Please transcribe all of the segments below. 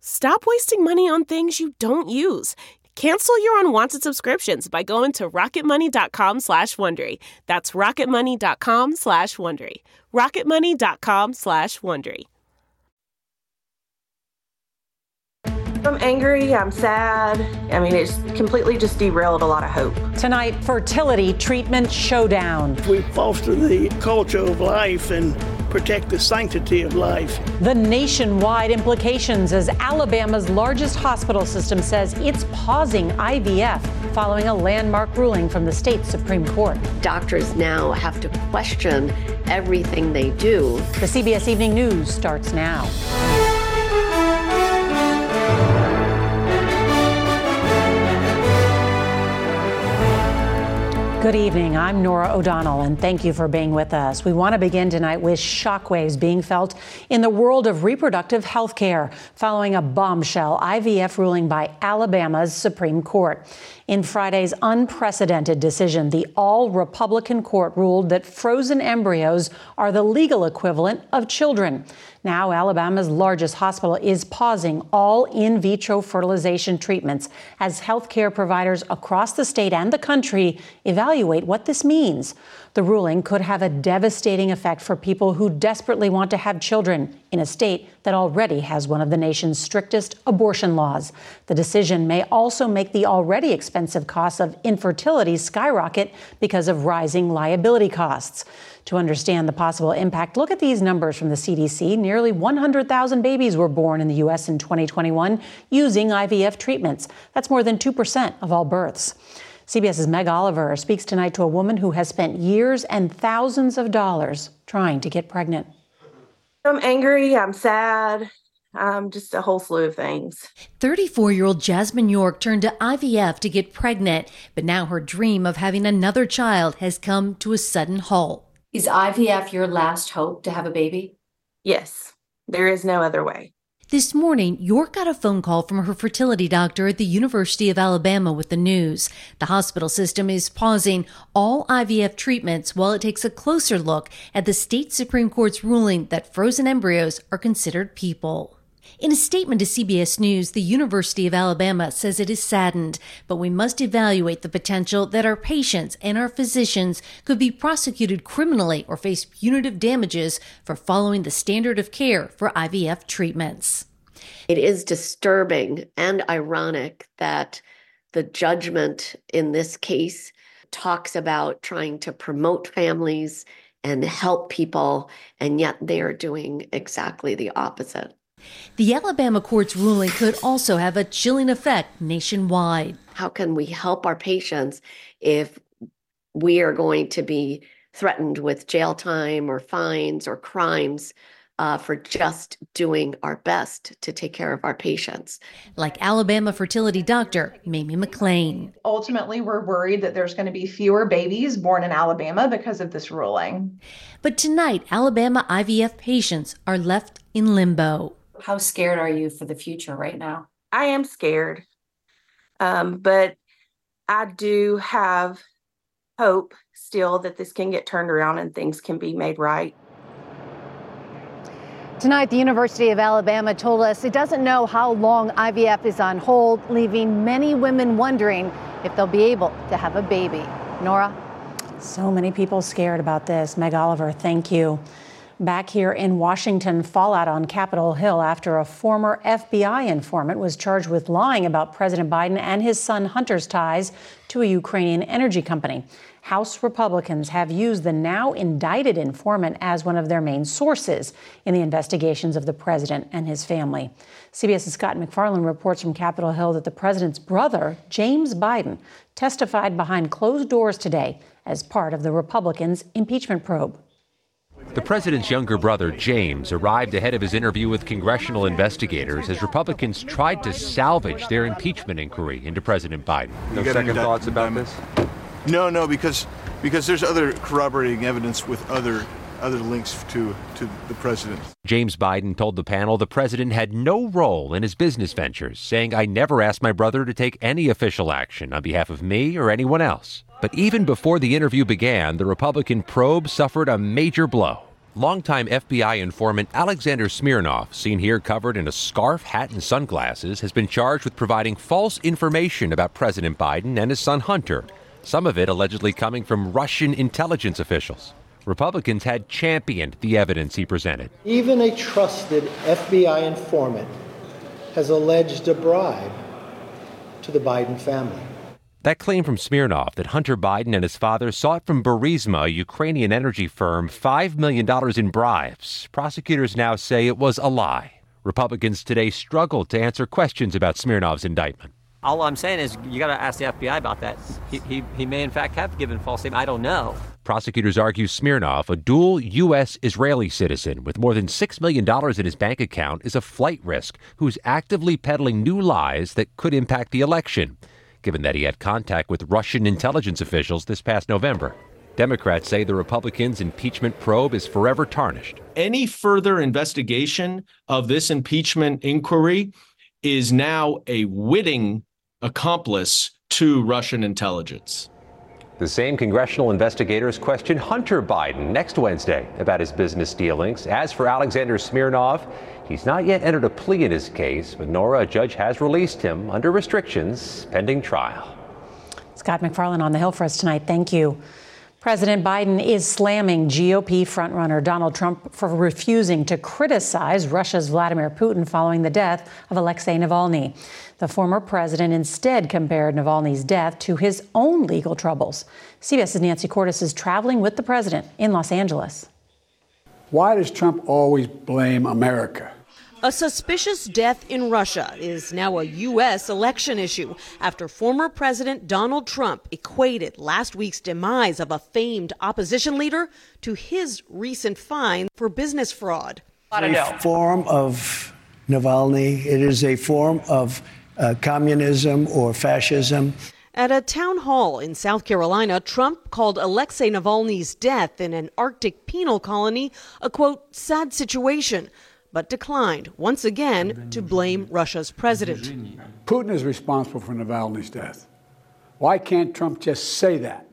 Stop wasting money on things you don't use. Cancel your unwanted subscriptions by going to rocketmoney.com slash Wondery. That's rocketmoney.com slash Wondery. rocketmoney.com slash Wondery. I'm angry, I'm sad. I mean, it's completely just derailed a lot of hope. Tonight, fertility treatment showdown. We foster the culture of life and protect the sanctity of life. The nationwide implications as Alabama's largest hospital system says it's pausing IVF following a landmark ruling from the state Supreme Court. Doctors now have to question everything they do. The CBS Evening News starts now. Good evening. I'm Norah O'Donnell, and thank you for being with us. We want to begin tonight with shockwaves being felt in the world of reproductive health care following a bombshell IVF ruling by Alabama's Supreme Court. In Friday's unprecedented decision, the all Republican court ruled that frozen embryos are the legal equivalent of children. Now, Alabama's largest hospital is pausing all in vitro fertilization treatments as healthcare providers across the state and the country evaluate what this means. The ruling could have a devastating effect for people who desperately want to have children in a state that already has one of the nation's strictest abortion laws. The decision may also make the already expensive costs of infertility skyrocket because of rising liability costs. To understand the possible impact, look at these numbers from the CDC. Nearly 100,000 babies were born in the U.S. in 2021 using IVF treatments. That's more than 2% of all births. CBS's Meg Oliver speaks tonight to a woman who has spent years and thousands of dollars trying to get pregnant. I'm angry, I'm sad, um, just a whole slew of things. 34 year old Jasmine York turned to IVF to get pregnant, but now her dream of having another child has come to a sudden halt. Is IVF your last hope to have a baby? Yes, there is no other way. This morning, York got a phone call from her fertility doctor at the University of Alabama with the news. The hospital system is pausing all IVF treatments while it takes a closer look at the state Supreme Court's ruling that frozen embryos are considered people. In a statement to CBS News, the University of Alabama says it is saddened, but we must evaluate the potential that our patients and our physicians could be prosecuted criminally or face punitive damages for following the standard of care for IVF treatments. It is disturbing and ironic that the judgment in this case talks about trying to promote families and help people, and yet they are doing exactly the opposite. The Alabama court's ruling could also have a chilling effect nationwide. How can we help our patients if we are going to be threatened with jail time or fines or crimes uh, for just doing our best to take care of our patients. Like Alabama fertility doctor Mamie McLean. Ultimately, we're worried that there's going to be fewer babies born in Alabama because of this ruling. But tonight, Alabama IVF patients are left in limbo. How scared are you for the future right now? I am scared, um, but I do have hope still that this can get turned around and things can be made right. Tonight, the University of Alabama told us it doesn't know how long IVF is on hold, leaving many women wondering if they'll be able to have a baby. Norah? So many people scared about this. Meg Oliver, thank you. Back here in Washington, fallout on Capitol Hill after a former FBI informant was charged with lying about President Biden and his son Hunter's ties to a Ukrainian energy company. House Republicans have used the now indicted informant as one of their main sources in the investigations of the president and his family. CBS's Scott MacFarlane reports from Capitol Hill that the president's brother, James Biden, testified behind closed doors today as part of the Republicans' impeachment probe. The president's younger brother, James, arrived ahead of his interview with congressional investigators as Republicans tried to salvage their impeachment inquiry into President Biden. No second thoughts about this? No, no, because because there's other corroborating evidence with other other links to to the president. James Biden told the panel the president had no role in his business ventures, saying, "I never asked my brother to take any official action on behalf of me or anyone else." But even before the interview began, the Republican probe suffered a major blow. Longtime FBI informant Alexander Smirnov, seen here covered in a scarf, hat, and sunglasses, has been charged with providing false information about President Biden and his son Hunter some of it allegedly coming from Russian intelligence officials. Republicans had championed the evidence he presented. Even a trusted FBI informant has alleged a bribe to the Biden family. That claim from Smirnov that Hunter Biden and his father sought from Burisma, a Ukrainian energy firm, $5 million in bribes. Prosecutors now say it was a lie. Republicans today struggled to answer questions about Smirnov's indictment. All I'm saying is you got to ask the FBI about that. He, he, he may, in fact, have given false statement. I don't know. Prosecutors argue Smirnov, a dual U.S. Israeli citizen with more than $6 million in his bank account, is a flight risk who's actively peddling new lies that could impact the election, given that he had contact with Russian intelligence officials this past November. Democrats say the Republicans' impeachment probe is forever tarnished. Any further investigation of this impeachment inquiry is now a witting accomplice to Russian intelligence. The same congressional investigators question Hunter Biden next Wednesday about his business dealings. As for Alexander Smirnov, he's not yet entered a plea in his case, but Norah, a judge has released him under restrictions pending trial. Scott MacFarlane on the Hill for us tonight. Thank you. President Biden is slamming GOP frontrunner Donald Trump for refusing to criticize Russia's Vladimir Putin following the death of Alexei Navalny. The former president instead compared Navalny's death to his own legal troubles. CBS's Nancy Cordes is traveling with the president in Los Angeles. Why does Trump always blame America? A suspicious death in Russia is now a U.S. election issue after former President Donald Trump equated last week's demise of a famed opposition leader to his recent fine for business fraud. A form of Navalny, it is a form of uh, communism or fascism. At a town hall in South Carolina, Trump called Alexei Navalny's death in an Arctic penal colony a quote, sad situation but declined once again to blame Russia's president. Putin is responsible for Navalny's death. Why can't Trump just say that?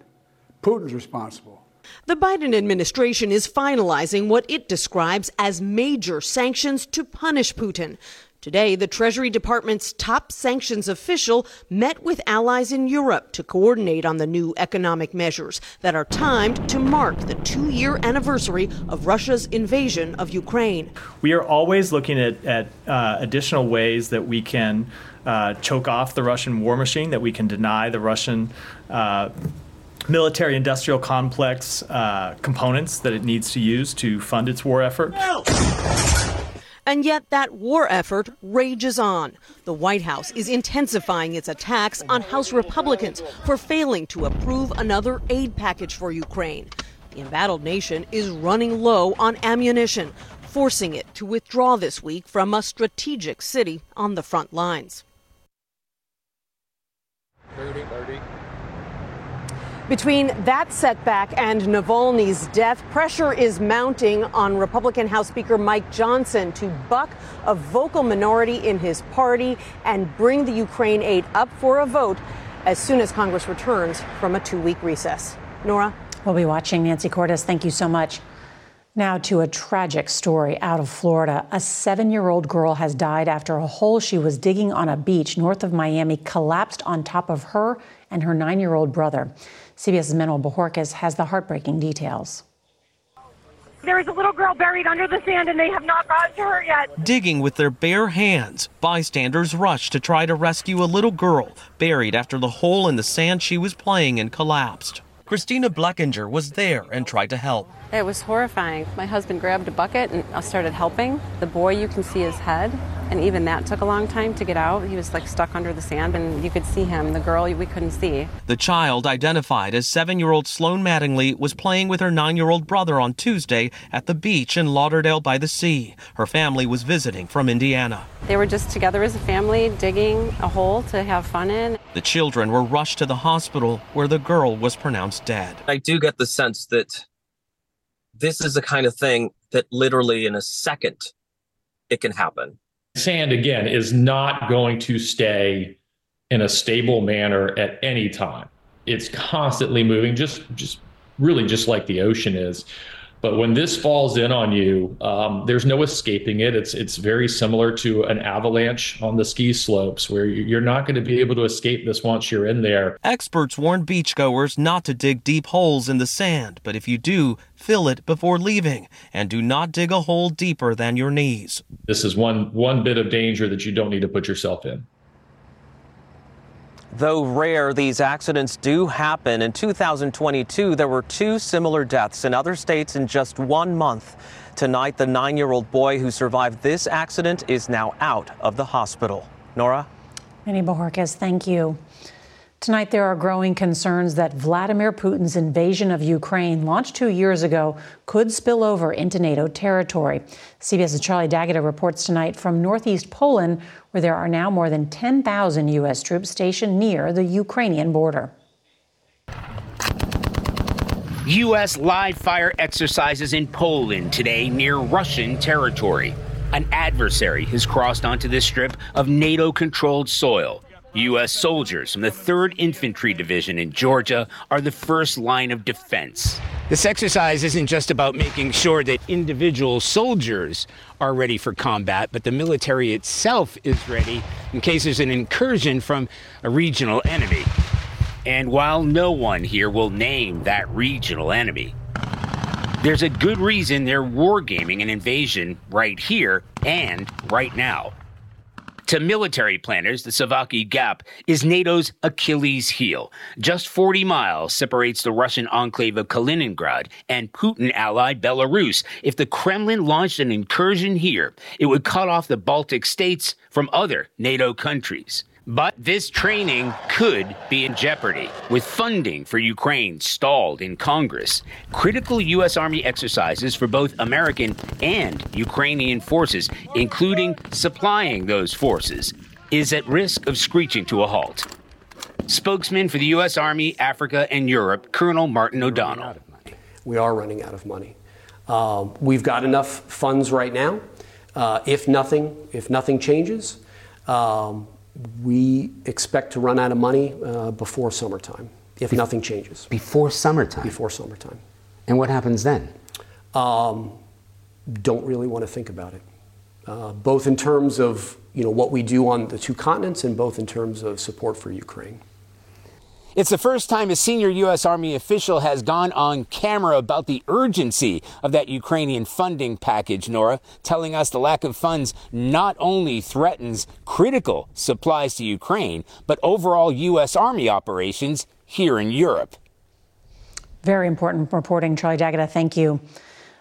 Putin's responsible. The Biden administration is finalizing what it describes as major sanctions to punish Putin. Today, the Treasury Department's top sanctions official met with allies in Europe to coordinate on the new economic measures that are timed to mark the two year anniversary of Russia's invasion of Ukraine. We are always looking at, at uh, additional ways that we can uh, choke off the Russian war machine, that we can deny the Russian. Uh, military industrial complex uh, components that it needs to use to fund its war effort. No! And yet, that war effort rages on. The White House is intensifying its attacks on House Republicans for failing to approve another aid package for Ukraine. The embattled nation is running low on ammunition. forcing it to withdraw this week from a strategic city on the front lines. 30, 30. Between that setback and Navalny's death, pressure is mounting on Republican House Speaker Mike Johnson to buck a vocal minority in his party and bring the Ukraine aid up for a vote as soon as Congress returns from a two week recess. Norah? We'll be watching. Nancy Cordes, thank you so much. Now to a tragic story out of Florida. A seven year old girl has died after a hole she was digging on a beach north of Miami collapsed on top of her and her nine year old brother. CBS's Manuel Bojorquez has the heartbreaking details. There is a little girl buried under the sand, and they have not gotten to her yet. Digging with their bare hands, bystanders rushed to try to rescue a little girl buried after the hole in the sand she was playing in collapsed. Christina Bleckinger was there and tried to help. It was horrifying. My husband grabbed a bucket and I started helping. The boy, you can see his head, and even that took a long time to get out. He was like stuck under the sand, and you could see him. The girl, we couldn't see. The child, identified as seven year old Sloan Mattingly, was playing with her nine year old brother on Tuesday at the beach in Lauderdale by the Sea. Her family was visiting from Indiana. They were just together as a family, digging a hole to have fun in. The children were rushed to the hospital where the girl was pronounced dead. I do get the sense that this is the kind of thing that literally in a second it can happen. Sand, again, is not going to stay in a stable manner at any time. It's constantly moving, just, just really just like the ocean is. But when this falls in on you, um, there's no escaping it. It's it's very similar to an avalanche on the ski slopes, where you're not going to be able to escape this once you're in there. Experts warn beachgoers not to dig deep holes in the sand, but if you do, fill it before leaving, and do not dig a hole deeper than your knees. This is one one bit of danger that you don't need to put yourself in. Though rare, these accidents do happen. In 2022, there were two similar deaths in other states in just one month. Tonight, the nine year old boy who survived this accident is now out of the hospital. Norah? Manny Bojorquez, thank you. Tonight, there are growing concerns that Vladimir Putin's invasion of Ukraine, launched two years ago, could spill over into NATO territory. CBS's Charlie D'Agata reports tonight from northeast Poland, where there are now more than 10,000 U.S. troops stationed near the Ukrainian border. U.S. live fire exercises in Poland today near Russian territory. An adversary has crossed onto this strip of NATO controlled soil. U.S. soldiers from the 3rd Infantry Division in Georgia are the first line of defense. This exercise isn't just about making sure that individual soldiers are ready for combat, but the military itself is ready in case there's an incursion from a regional enemy. And while no one here will name that regional enemy, there's a good reason they're wargaming an invasion right here and right now. To military planners, the Suwałki Gap is NATO's Achilles heel. Just 40 miles separates the Russian enclave of Kaliningrad and Putin allied Belarus. If the Kremlin launched an incursion here, it would cut off the Baltic states from other NATO countries. But this training could be in jeopardy. With funding for Ukraine stalled in Congress, critical U.S. Army exercises for both American and Ukrainian forces, including supplying those forces, is at risk of screeching to a halt. Spokesman for the U.S. Army, Africa, and Europe, Colonel Martin O'Donnell. We are running out of money. Um, we've got enough funds right now. Uh, if nothing, if nothing changes, um, we expect to run out of money uh, before summertime, if Be- nothing changes. Before summertime? Before summertime. And what happens then? Um, don't really want to think about it. Uh, both in terms of you know what we do on the two continents, and both in terms of support for Ukraine. It's the first time a senior U.S. Army official has gone on camera about the urgency of that Ukrainian funding package, Norah, telling us the lack of funds not only threatens critical supplies to Ukraine, but overall U.S. Army operations here in Europe. Very important reporting, Charlie D'Agata. Thank you.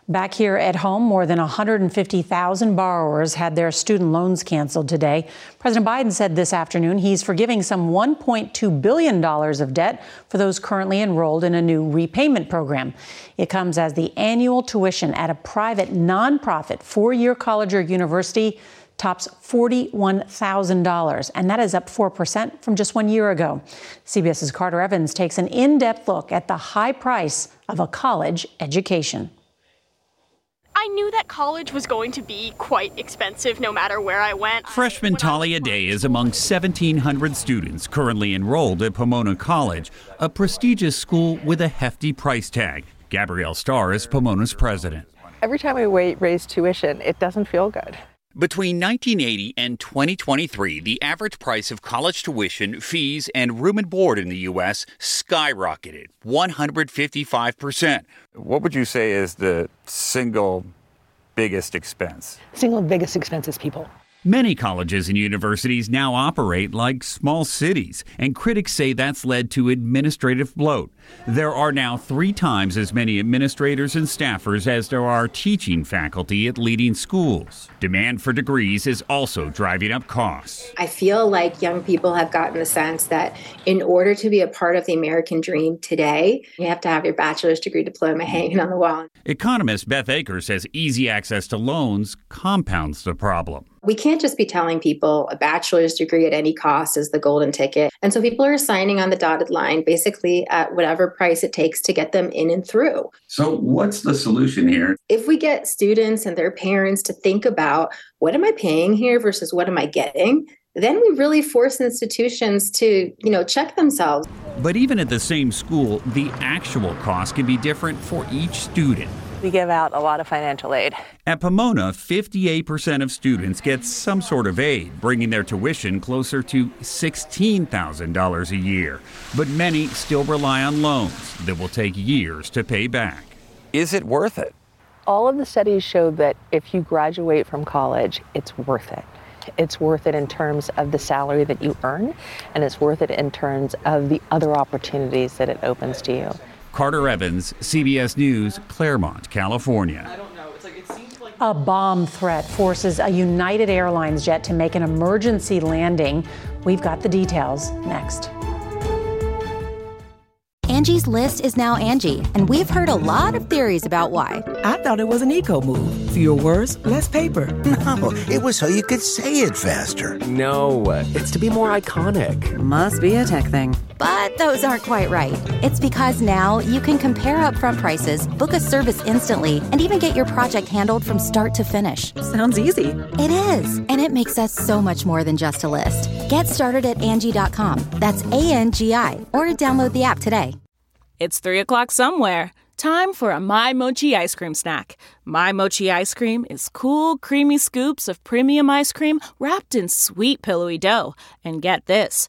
Back here at home, more than 150,000 borrowers had their student loans canceled today. President Biden said this afternoon he's forgiving some $1.2 billion of debt for those currently enrolled in a new repayment program. It comes as the annual tuition at a private nonprofit four year college or university tops $41,000, and that is up 4% from just one year ago. CBS's Carter Evans takes an in depth look at the high price of a college education. I knew that college was going to be quite expensive no matter where I went. Freshman Talia Day is among 1,700 students currently enrolled at Pomona College, a prestigious school with a hefty price tag. Gabrielle Starr is Pomona's president. Every time we wait, raise tuition, it doesn't feel good. Between 1980 and 2023, the average price of college tuition, fees, and room and board in the U.S. skyrocketed 155%. What would you say is the single biggest expense? Single biggest expense is people. Many colleges and universities now operate like small cities, and critics say that's led to administrative bloat. There are now three times as many administrators and staffers as there are teaching faculty at leading schools. Demand for degrees is also driving up costs. I feel like young people have gotten the sense that in order to be a part of the American dream today, you have to have your bachelor's degree diploma hanging on the wall. Economist Beth Akers says easy access to loans compounds the problem. We can't just be telling people a bachelor's degree at any cost is the golden ticket. And so people are signing on the dotted line basically at whatever price it takes to get them in and through. So, what's the solution here? If we get students and their parents to think about what am I paying here versus what am I getting? Then we really force institutions to, you know, check themselves. But even at the same school, the actual cost can be different for each student. We give out a lot of financial aid. At Pomona, 58% of students get some sort of aid, bringing their tuition closer to $16,000 a year. But many still rely on loans that will take years to pay back. Is it worth it? All of the studies show that if you graduate from college, it's worth it. It's worth it in terms of the salary that you earn, and it's worth it in terms of the other opportunities that it opens to you. Carter Evans, CBS News, Claremont, California. A bomb threat forces a United Airlines jet to make an emergency landing. We've got the details next. Angi's list is now Angie, and we've heard a lot of theories about why. I thought it was an eco move. Fewer words, less paper. No, it was so you could say it faster. No, it's to be more iconic. Must be a tech thing. But those aren't quite right. It's because now you can compare upfront prices, book a service instantly, and even get your project handled from start to finish. Sounds easy. It is, and it makes us so much more than just a list. Get started at Angi.com. That's A N G I, or download the app today. It's 3 o'clock somewhere. Time for a My Mochi ice cream snack. My Mochi ice cream is cool, creamy scoops of premium ice cream wrapped in sweet, pillowy dough. And get this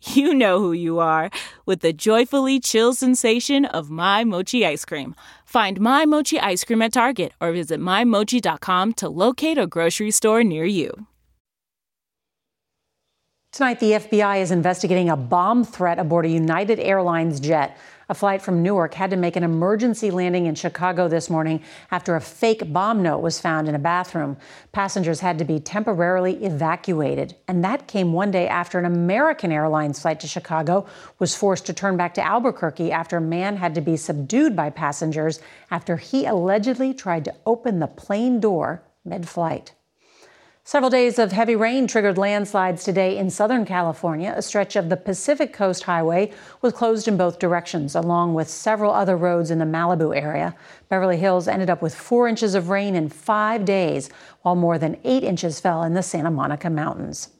you know who you are with the joyfully chill sensation of My Mochi ice cream. Find My Mochi ice cream at Target or visit MyMochi.com to locate a grocery store near you. Tonight, the FBI is investigating a bomb threat aboard a United Airlines jet. A flight from Newark had to make an emergency landing in Chicago this morning after a fake bomb note was found in a bathroom. Passengers had to be temporarily evacuated. And that came one day after an American Airlines flight to Chicago was forced to turn back to Albuquerque after a man had to be subdued by passengers after he allegedly tried to open the plane door mid flight. Several days of heavy rain triggered landslides today in Southern California. A stretch of the Pacific Coast Highway was closed in both directions, along with several other roads in the Malibu area. Beverly Hills ended up with four inches of rain in five days, while more than eight inches fell in the Santa Monica Mountains.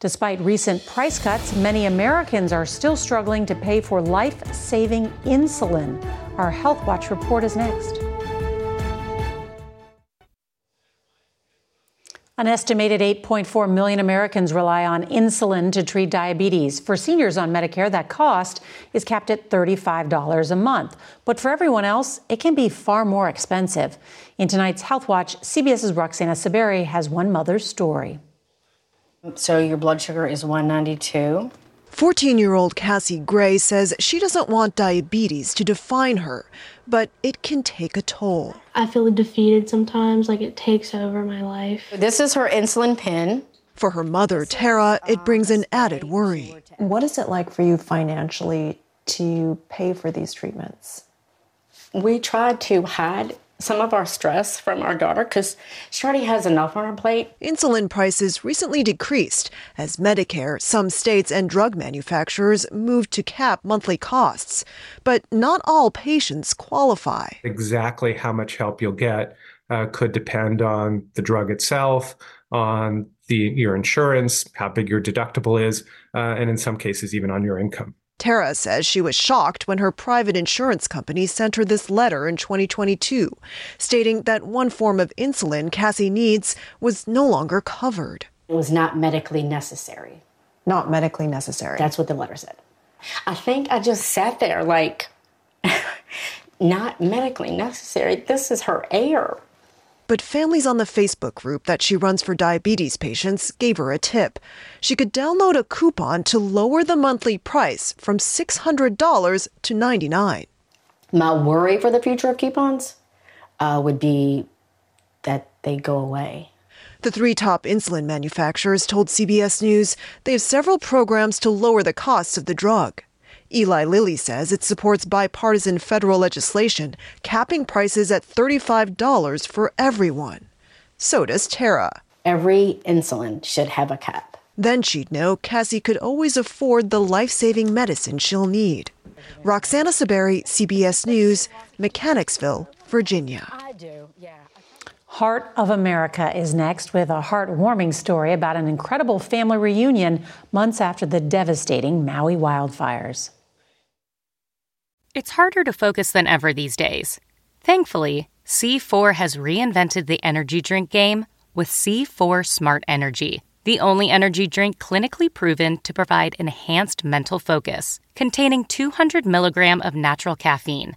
Despite recent price cuts, many Americans are still struggling to pay for life saving insulin. Our Health Watch report is next. An estimated 8.4 million Americans rely on insulin to treat diabetes. For seniors on Medicare, that cost is capped at $35 a month. But for everyone else, it can be far more expensive. In tonight's Health Watch, CBS's Roxana Saberi has one mother's story. So your blood sugar is 192. 14 year old Cassie Gray says she doesn't want diabetes to define her, but it can take a toll. I feel defeated sometimes, like it takes over my life. This is her insulin pen. For her mother, Tara, it brings an added worry. What is it like for you financially to pay for these treatments? We tried to hide some of our stress from our daughter because she already has enough on her plate. Insulin prices recently decreased as Medicare, some states, and drug manufacturers moved to cap monthly costs. But not all patients qualify. Exactly how much help you'll get uh, could depend on the drug itself, on the your insurance, how big your deductible is, uh, and in some cases, even on your income. Tara says she was shocked when her private insurance company sent her this letter in 2022, stating that one form of insulin Cassie needs was no longer covered. It was not medically necessary. Not medically necessary. That's what the letter said. I think I just sat there like, not medically necessary. This is her air. But families on the Facebook group that she runs for diabetes patients gave her a tip. She could download a coupon to lower the monthly price from $600 to 99. My worry for the future of coupons uh, would be that they go away. The three top insulin manufacturers told CBS News they have several programs to lower the costs of the drug. Eli Lilly says it supports bipartisan federal legislation capping prices at $35 for everyone. So does Tara. Every insulin should have a cap. Then she'd know Cassie could always afford the life saving medicine she'll need. Roxana Saberi, CBS News, Mechanicsville, Virginia. I do, yeah. Heart of America is next with a heartwarming story about an incredible family reunion months after the devastating Maui wildfires. It's harder to focus than ever these days. Thankfully, C4 has reinvented the energy drink game with C4 Smart Energy, the only energy drink clinically proven to provide enhanced mental focus, containing 200 milligram of natural caffeine,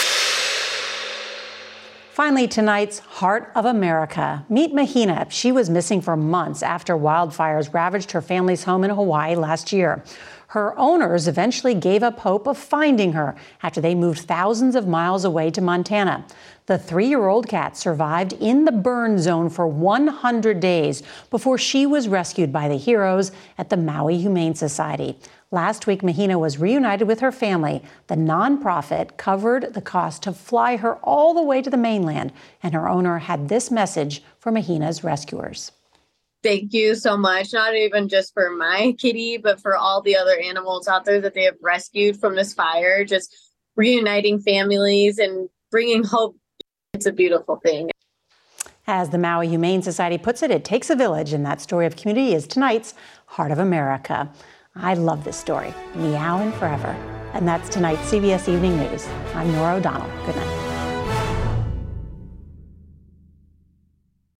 Finally, tonight's Heart of America. Meet Mahina. She was missing for months after wildfires ravaged her family's home in Hawaii last year. Her owners eventually gave up hope of finding her after they moved thousands of miles away to Montana. The three year old cat survived in the burn zone for 100 days before she was rescued by the heroes at the Maui Humane Society. Last week, Mahina was reunited with her family. The nonprofit covered the cost to fly her all the way to the mainland, and her owner had this message for Mahina's rescuers thank you so much not even just for my kitty but for all the other animals out there that they have rescued from this fire just reuniting families and bringing hope it's a beautiful thing as the maui humane society puts it it takes a village and that story of community is tonight's heart of america i love this story meowing forever And that's tonight's CBS Evening News. I'm Norah O'Donnell. Good night.